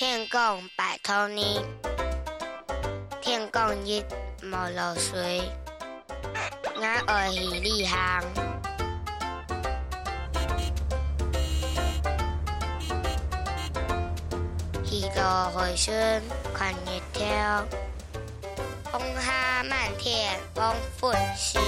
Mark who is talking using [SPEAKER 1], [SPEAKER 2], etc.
[SPEAKER 1] 天公拜托你，天公日无落水，我爱起旅行。去到回旋看日跳，风下漫天风粉湿。